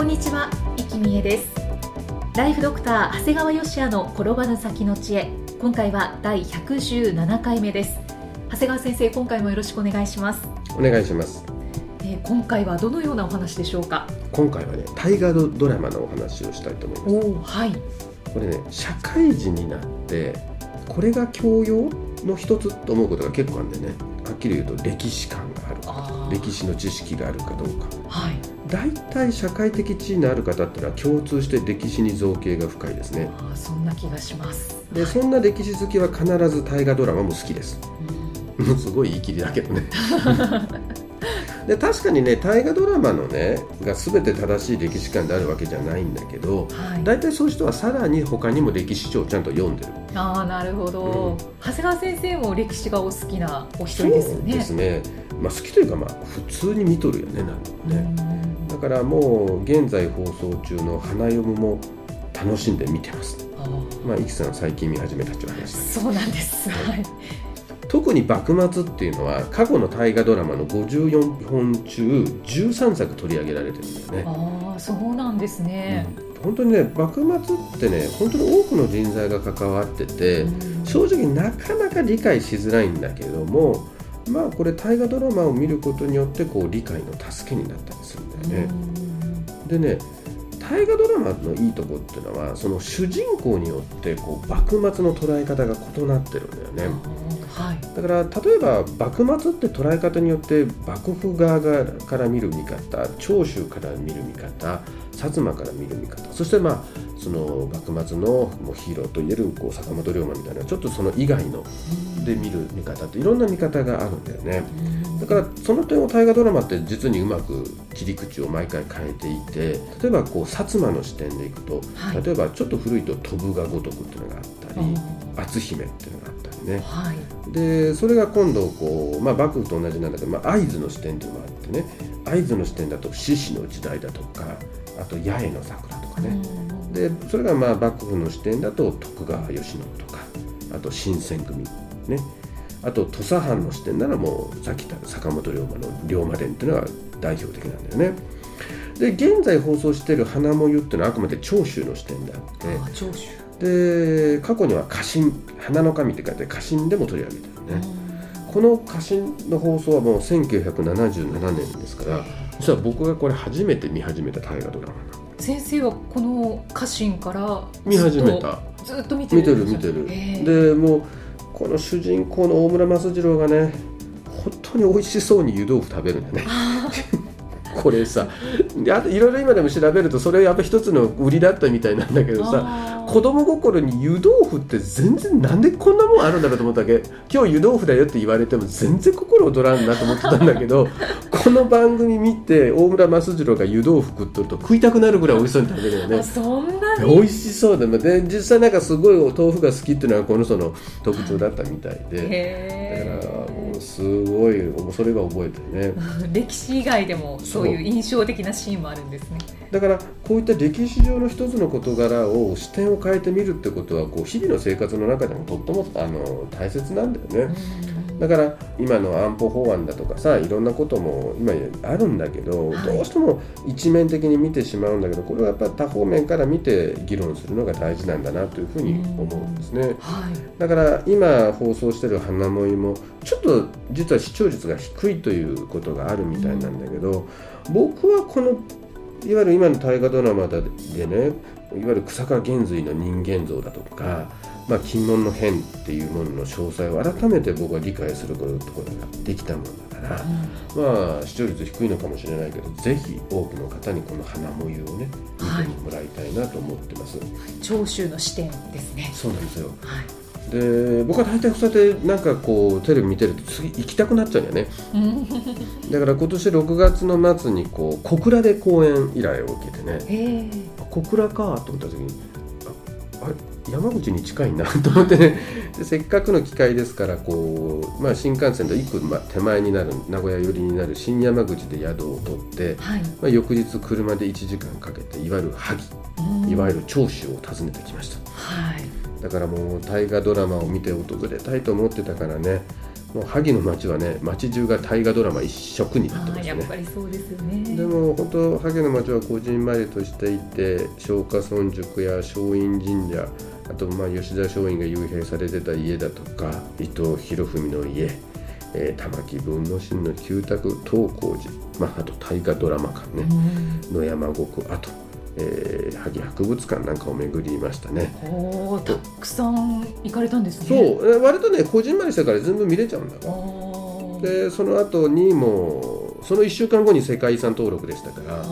こんにちは、生きみえです。ライフドクター長谷川芳也の転ばぬ先の知恵。今回は第117回目です。長谷川先生今回もよろしくお願いします。お願いします。えー今回はどのようなお話でしょうか？今回はね大河ドドラマのお話をしたいと思います。おおはい。これね社会人になってこれが教養の一つと思うことが結構あるんでね。はっきり言うと歴史観があるあー。歴史の知識があるかどうか。はい大体社会的地位のある方っていうのは共通して歴史に造形が深いですね。あーそんな気がします。でそんな歴史好きは必ず大河ドラマも好きです。もう すごい言い切りだけどね。で確かにね大河ドラマのねが全て正しい歴史観であるわけじゃないんだけどはい。大体そういう人はさらに他にも歴史書をちゃんと読んでる。ああなるほど、うん。長谷川先生も歴史がお好きなお一人ですよね。そうですね、まあ、好きというかまあ普通に見とるよねなんでもねだからもう現在放送中の「花読む」も楽しんで見てます。まあ、イキさん最近見始めたって話。そうなんです。はい。特に幕末っていうのは過去の大河ドラマの54本中13作取り上げられてるんだよね、ああそうなんですね、うん。本当にね幕末ってね本当に多くの人材が関わっててうん。正直なかなか理解しづらいんだけれどもまあこれ大河ドラマを見ることによってこう理解の助けになったりするんだよね、でね大河ドラマのいいとこっていうのはその主人公によってこう幕末の捉え方が異なってるんだよね。はい。だから例えば幕末って捉え方によって幕府側がから見る見方長州から見る見方薩摩から見る見方。そしてまあその幕末のもうヒーローといえるこう坂本龍馬みたいなちょっとその以外ので見る見方っていろんな見方があるんだよね。だからその点を大河ドラマって実にうまく切り口を毎回変えていて例えばこう薩摩の視点でいくと、はい。例えばちょっと古いと「飛ぶが如く」っていうのがあったり「篤姫」っていうのがあったりね。はい。でそれが今度こう、まあ、幕府と同じなんだけど、まあ、会津の視点っていうのもあってね。会津の視点だと獅子の時代だとかあと八重の桜とかね、でそれがまあ幕府の視点だと徳川慶喜とかあと新選組ね。あと土佐藩の視点ならもうさっき言った坂本龍馬の龍馬伝っていうのが代表的なんだよね。で現在放送している花もゆっていうのはあくまで長州の視点であって。で過去には家臣花の神って書いて家臣でも取り上げてるね、この家臣の放送はもう1977年ですから実は僕がこれ初めて見始めた大河ドラマ先生はこの家臣から見始めた。ずっと見て見てるる見てる。でもうこの主人公の大村益次郎がね本当に美味しそうに湯豆腐食べるんだよね。あ これさであといろいろ今でも調べるとそれやっぱ一つの売りだったみたいなんだけーどさ子供心に湯豆腐って全然なんでこんなもんあるんだろうと思ったわけ。今日湯豆腐だよって言われても全然心躍らんなと思ってたんだけど この番組見て大村益次郎が湯豆腐食っとると食いたくなるぐらい美味しそうに食べるよね美味しそうだねで実際なんかすごいお豆腐が好きっていうのはこの人の特徴だったみたいで。だへからもうすごいそれが覚えてるね。ー 歴史以外でもそういう印象的なシーンもあるんですね。だからこういった歴史上の一つの事柄を視点を変えてみるってことはこう日々の生活の中でもとってもあの大切なんだよねだから今の安保法案だとかさいろんなことも今あるんだけど、はい。どうしても一面的に見てしまうんだけどこれはやっぱり多方面から見て議論するのが大事なんだなというふうに思うんですね。はい。だから今放送してる花もいもちょっと実は視聴率が低いということがあるみたいなんだけど、僕はこのいわゆる今の大河ドラマでねいわゆる草加玄瑞の人間像だとか、まあ、金門の変っていうものの詳細を改めて僕は理解することができたものだから、まあ視聴率低いのかもしれないけどぜひ多くの方にこの花もゆをね見てもらいたいなと思ってます。長州の視点ですねそうなんですよ。はい。で僕は大体そうやってなんかこうテレビ見てると次行きたくなっちゃうんだよね。だから今年6月の末にこう小倉で公演依頼を受けてね。え。小倉かと思った時にああれ？山口に近いなと思ってね。でせっかくの機会ですからこう、まあ、新幹線と1個、まあ、手前になる名古屋寄りになる新山口で宿を取って、はい、まあ、翌日車で1時間かけていわゆる萩いわゆる長州を訪ねてきました。はい。だからもう大河ドラマを見て訪れたいと思ってたからねもう萩の町はね町中が大河ドラマ一色になってあーやっぱりそうですよね。でも本当萩の町はこじんまりとしていて松下村塾や松陰神社あとまあ吉田松陰が幽閉されてた家だとか伊藤博文の家、えー玉木文之進の旧宅東光寺、まあ、あと大河ドラマ館ね。うん。野山国あと、えー萩博物館なんかを巡りましたね。おーたくさん行かれたんですそうねえー割とねこじんまりしたから全部見れちゃうんだでその後にもうその1週間後に世界遺産登録でしたから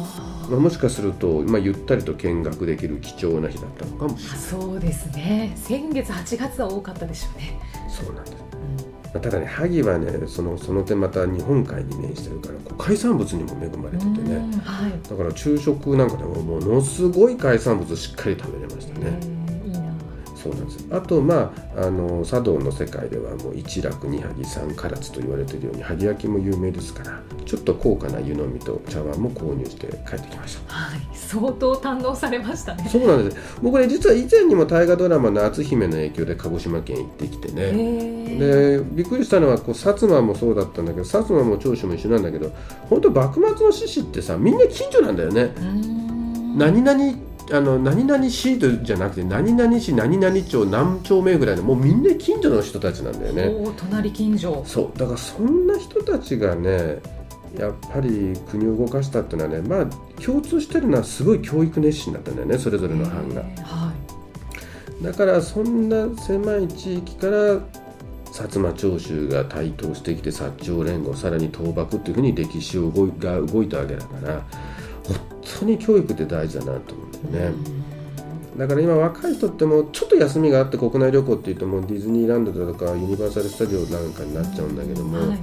まあ、もしかすると、まあ、ゆったりと見学できる貴重な日だったのかもしれない。そうですね。先月8月は多かったでしょうね、そうなんです、まあただね萩はねそのその点また日本海に面してるから海産物にも恵まれててね。うんはい。だから昼食なんかでもものすごい海産物しっかり食べれましたね、そうなんです。あとまああの茶道の世界ではもう一楽二萩三唐津と言われているように萩焼きも有名ですからちょっと高価な湯飲みと茶碗も購入して帰ってきました。はい。相当堪能されましたね。そうなんです。僕ね実は以前にも大河ドラマの篤姫の影響で鹿児島県行ってきてえね、ー。でびっくりしたのはこう薩摩もそうだったんだけど薩摩も長州も一緒なんだけど本当幕末の志士ってさみんな近所なんだよね、何々あの何々市じゃなくて何々市何々町何丁目ぐらいのもうみんな近所の人たちなんだよね。おー隣近所。そう。だからそんな人たちがねやっぱり国を動かしたっていうのはねまあ共通してるのはすごい教育熱心だったんだよねそれぞれの班が。えーはだからそんな狭い地域から薩摩長州が台頭してきて薩長連合さらに倒幕っていうふうに歴史を動いが動いたわけだから本当に教育って大事だなと思うんだよね。だから今若い人ってもうちょっと休みがあって国内旅行って言ってもディズニーランドだとかユニバーサル・スタジオなんかになっちゃうんだけども、はい。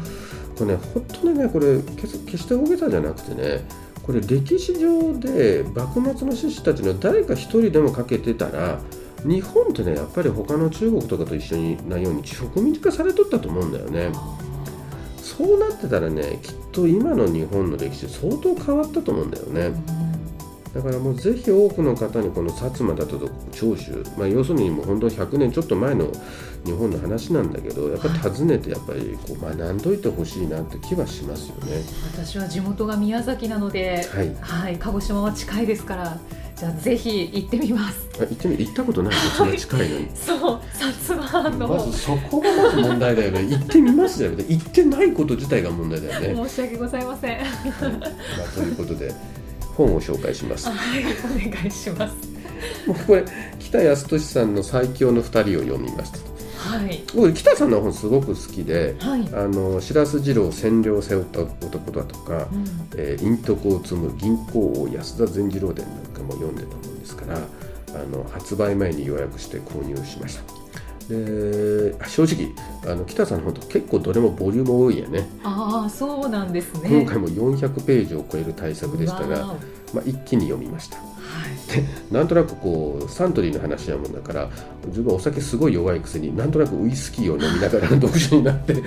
これね本当にねこれ決決して大げさじゃなくてねこれ歴史上で幕末の志士たちの誰か一人でもかけてたら日本ってねやっぱり他の中国とかと一緒になように植民地化されとったと思うんだよね。そうなってたらねきっと今の日本の歴史相当変わったと思うんだよねだからもうぜひ多くの方にこの薩摩だとか長州、まあ、要するにもう本当100年ちょっと前の日本の話なんだけどやっぱり訪ねてやっぱりこう学んどいてほしいなって気はしますよね。私は地元が宮崎なので、はい。はい、鹿児島は近いですからじゃあぜひ行ってみます。あ行ってみ行ったことないのそんな近いのに。そう薩摩の、まずそこがまず問題だよね。行ってみますじゃなくて行ってないこと自体が問題だよね。申し訳ございません。はい。まあ、ということで本を紹介します。はいお願いします僕これ北康俊さんの最強の二人を読みました。はい僕北さんの本すごく好きで。はい、あの白洲次郎占領を背負った男だとか、うんえー、陰徳を積む銀行王安田善次郎伝なんかも読んでたもんですからあの発売前に予約して購入しましたで正直あの北さんの本と結構どれもボリューム多いやね。ああそうなんですね。今回も400ページを超える大作でしたが、わまあ、一気に読みましたなんとなくこうサントリーの話やもんだから自分はお酒すごい弱いくせになんとなくウイスキーを飲みながら読書になってこ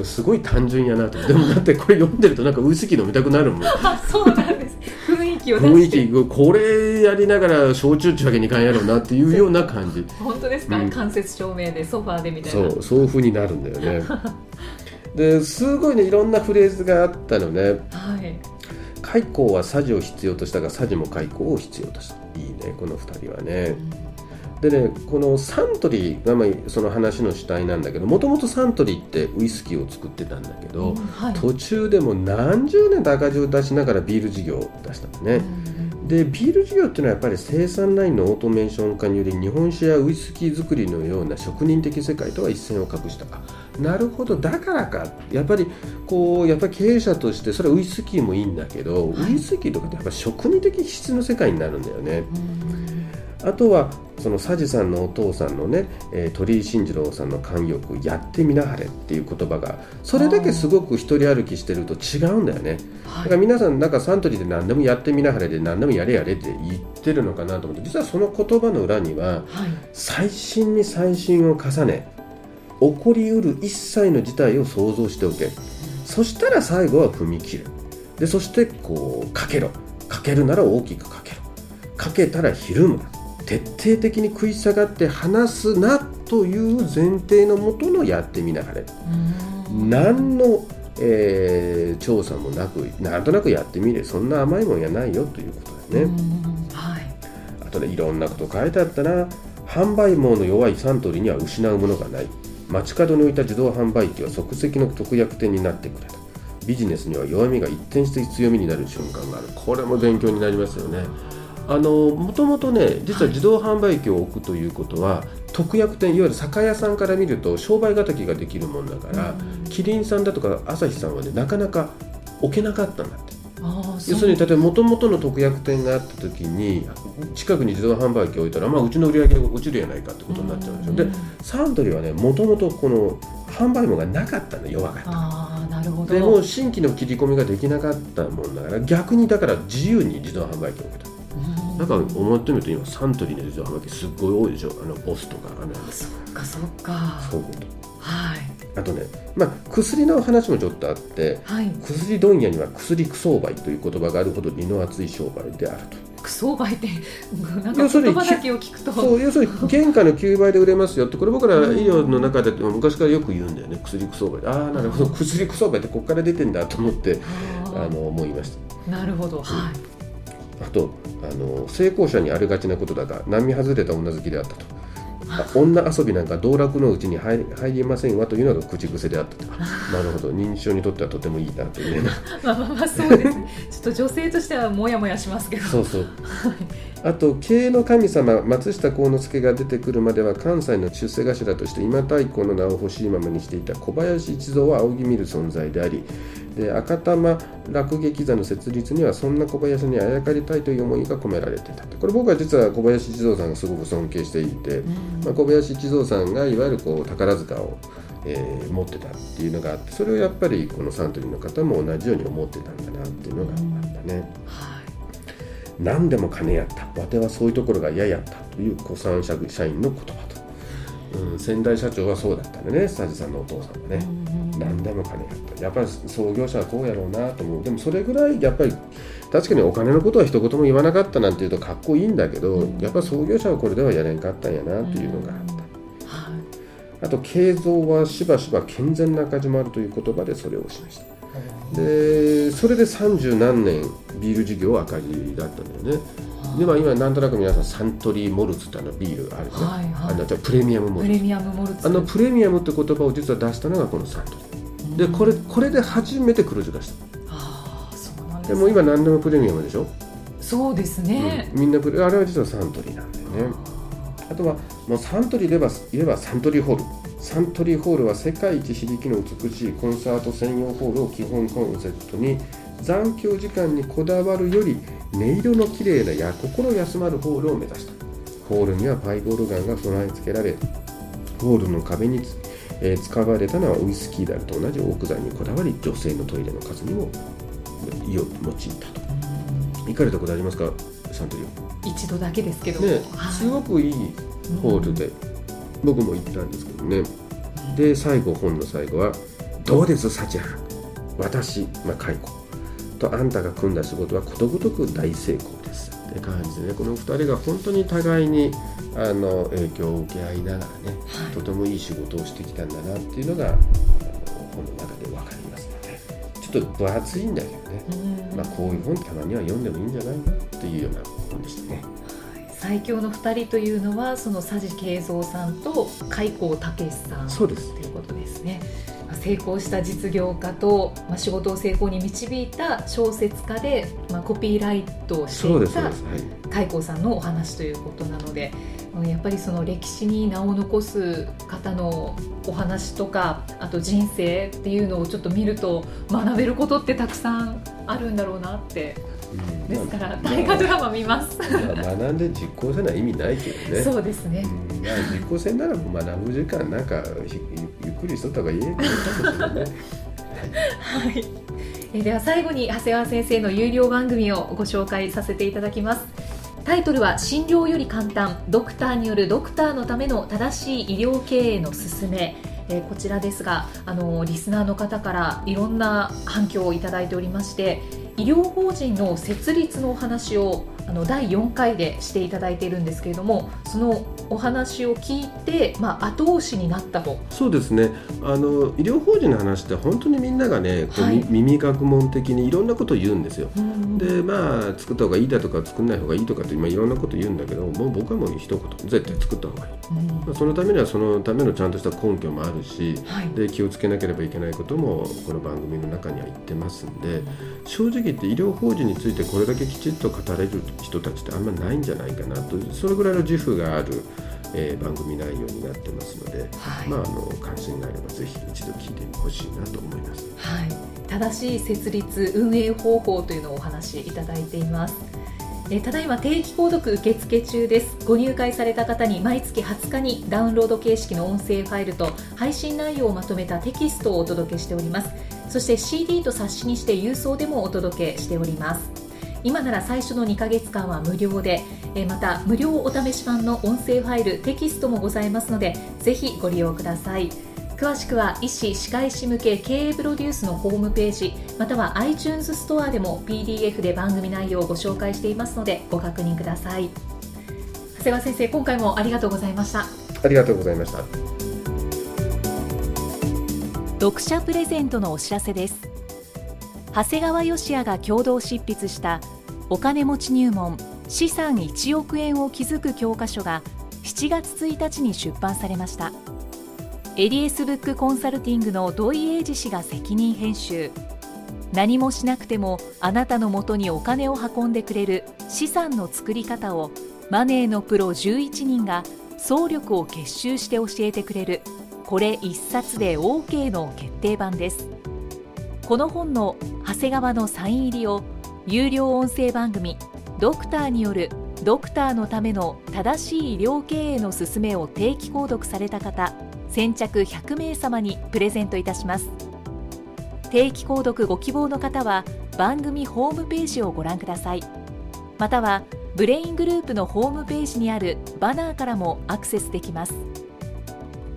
うすごい単純やなと。でもだってこれ読んでるとなんかウイスキー飲みたくなるもん。あそうなんです。雰囲気を出雰囲気これやりながら焼酎っちゅうわけにいかんやろうなっていうような感じ。本当ですか、うん。間接照明でソファーでみたいそな。うそういう風になるんだよね。ですごいねいろんなフレーズがあったのね。はい開口はサジを必要としたがサジも開口を必要とした。いいねこの2人はね。でねこのサントリーがまあその話の主体なんだけどもともとサントリーってウイスキーを作ってたんだけど、うんはい。途中でも何十年と赤字を出しながらビール事業を出したのね、でビール事業っていうのはやっぱり生産ラインのオートメーション化により日本酒やウイスキー作りのような職人的世界とは一線を画した。あなるほど。だからか。やっぱりこうやっぱり経営者としてそれはウイスキーもいいんだけど、はい。ウイスキーとかってやっぱ職人的質の世界になるんだよね。あとはその佐治さんのお父さんのね、えー、鳥居慎次郎さんの慣用句「やってみなはれ」っていう言葉がそれだけすごく一人歩きしてると違うんだよね、はい、だから皆さんなんかサントリーで何でもやってみなはれで何でもやれやれって言ってるのかなと思って実はその言葉の裏には、最新に最新を重ね起こりうる一切の事態を想像しておけ。そしたら最後は踏み切る。でそしてこうかけろ。かけるなら大きくかけろ。かけたらひるむ。な徹底的に食い下がって話すなという前提のもとのやってみながら何の、えー、調査もなくなんとなくやってみれそんな甘いもんやないよということですね。はい、あとねいろんなこと書いてあったな。販売網の弱いサントリーには失うものがない街角に置いた自動販売機は即席の特約店になってくれたビジネスには弱みが一転して強みになる瞬間があるこれも勉強になりますよね。あのもともとね実は自動販売機を置くということは、はい、特約店いわゆる酒屋さんから見ると商売敵ができるもんだから、うん、キリンさんだとか朝日さんはねなかなか置けなかったんだって。要するに例えばもともとの特約店があった時に近くに自動販売機を置いたら、まあ、うちの売り上げが落ちるやないかってことになっちゃうんですよ、でサントリーはねもともとこの販売網がなかったの弱かった。あなるほど。でも新規の切り込みができなかったもんだから逆にだから自由に自動販売機を置けた。だから思ってみると今サントリーの自動販売機すっごい多いでしょ。あのボスとかあのそっかそっか。そう。いうことはい。あとね、まあ、薬の話もちょっとあって、はい、薬問屋には薬クソ売という言葉があるほど二の厚い商売であると。クソ売ってなんか言葉だけを聞くと。そう要するに原価の9倍で売れますよってこれ僕ら医療の中で昔からよく言うんだよね。薬クソ売。ああなるほど。薬クソ売ってここから出てんだと思ってあの思いました。なるほど、はい、あとあの成功者にありがちなことだが並外れた女好きであったと女遊びなんか道楽のうちに入りませんわというのが口癖であったと。なるほど。認知症にとってはとてもいいな。というねまあまあまあそうですね。ちょっと女性としてはもやもやしますけど。そうそう。あと経営の神様松下幸之助が出てくるまでは関西の出世頭として今太鼓の名を欲しいままにしていた小林一蔵は仰ぎ見る存在でありで赤玉落劇座の設立にはそんな小林にあやかりたいという思いが込められていた。これ僕は実は小林一蔵さんがすごく尊敬していて、まあ、小林一蔵さんがいわゆるこう宝塚を、えー、持ってたっていうのがあってそれをやっぱりこのサントリーの方も同じように思ってたんだなっていうのがあったね。何でも金やった。わてはそういうところが嫌やったという古参社員の言葉と、うん、先代社長はそうだったんでね。スタジさんのお父さんはね、何でも金やったやっぱり創業者はこうやろうなと思うでもそれぐらいやっぱり確かにお金のことは一言も言わなかったなんていうとかっこいいんだけど、やっぱ創業者はこれではやれんかったんやなというのがあった。あと、経造はしばしば健全な赤字もあるという言葉でそれを示した。でそれで三十何年ビール事業は赤字だったんだよね。でも今なんとなく皆さんサントリーモルツってあのビールあるね、はいはい、あのプレミアムモルツ。プレミアムモルツ。あのプレミアムって言葉を実は出したのがこのサントリー。でこれこれで初めて黒字化した。あそうなんです、ね、でも今何でもプレミアムでしょ？そうですね、うん、みんなあれは実はサントリーなんだよね。あとはもうサントリーいればいればサントリーホール。サントリーホールは世界一響きの美しいコンサート専用ホールを基本コンセプトに残響時間にこだわるより音色の綺麗なや心休まるホールを目指した。ホールにはパイプオルガンが備え付けられホールの壁に、えー、使われたのはウイスキーダルと同じオーク材にこだわり女性のトイレの数にも用いたと。行かれたことありますかサントリー一度だけですけど、ね、すごくいいホールで、僕も行ったんですけどね。で最後本の最後は「どうです幸原。私、まあ、解雇とあんたが組んだ仕事はことごとく大成功ですって感じでねこの2人が本当に互いにあの影響を受け合いながらね、はい、とてもいい仕事をしてきたんだなっていうのが本の中で分かりますのでちょっと分厚いんだけどね、まあ、こういう本たまには読んでもいいんじゃないの？っていうような本でしたね。最強の2人というのはその佐治慶三さんと開光武さんそうですということですね。成功した実業家と、まあ、仕事を成功に導いた小説家で、まあ、コピーライトをしていた開光さんのお話ということなのでやっぱりその歴史に名を残す方のお話とかあと人生っていうのをちょっと見ると学べることってたくさんあるんだろうなってうんですから大河ドラマ見ます。まあ学んで実行せない意味ないけどね。そうですね。うんまあ実行せんなら学ぶ時間なんかひゆっくりしとった方がいいね。はい。えでは最後に長谷川先生の有料番組をご紹介させていただきます。タイトルは診療より簡単ドクターによるドクターのための正しい医療経営の勧め。えこちらですがあのリスナーの方からいろんな反響をいただいておりまして医療法人の設立のお話をあの第4回でしていただいているんですけれどもそのお話を聞いて、まあ、後押しになったと。そうですね。あの医療法人の話って本当にみんながねはい。み耳学問的にいろんなことを言うんですよ。うんでまあ作った方がいいだとか作んない方がいいとかって今いろんなこと言うんだけどもう僕はもう一言絶対作った方がいい、うんまあ、そのためにはそのためのちゃんとした根拠もあるしはい。で気をつけなければいけないこともこの番組の中には言ってますんで正直言って医療法人についてこれだけきちっと語れる人たちってあんまないんじゃないかなと。それぐらいの自負がある、えー番組内容になってますので、はい。まあ、あの関心があればぜひ一度聞いてほしいなと思います。はい、正しい設立運営方法というのをお話しいただいています。えーただいま定期購読受付中です。ご入会された方に毎月20日にダウンロード形式の音声ファイルと配信内容をまとめたテキストをお届けしております。そして CD と冊子にして郵送でもお届けしております今なら最初の2ヶ月間は無料でえーまた無料お試し版の音声ファイルテキストもございますのでぜひご利用ください。詳しくは医師・歯科医師向け経営プロデュースのホームページまたは iTunes ストアでも PDF で番組内容をご紹介していますのでご確認ください。長谷川先生今回もありがとうございました。ありがとうございました。読者プレゼントのお知らせです。長谷川義也が共同執筆したお金持ち入門資産1億円を築く教科書が7月1日に出版されました。エリエスブックコンサルティングの土井英二氏が責任編集。何もしなくてもあなたのもとにお金を運んでくれる資産の作り方をマネーのプロ11人が総力を結集して教えてくれる。これ一冊で OK の決定版です。この本の長谷川のサイン入りを有料音声番組ドクターによるドクターのための正しい医療経営の勧めを定期購読された方先着100名様にプレゼントいたします。定期購読ご希望の方は番組ホームページをご覧ください。またはブレイングループのホームページにあるバナーからもアクセスできます。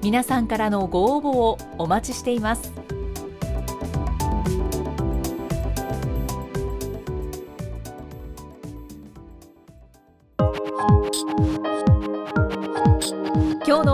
皆さんからのご応募をお待ちしています。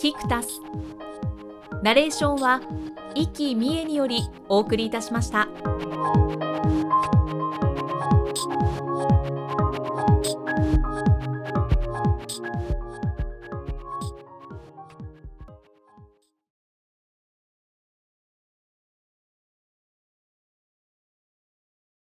キクタスナレーションは生きみえによりお送りいたしました。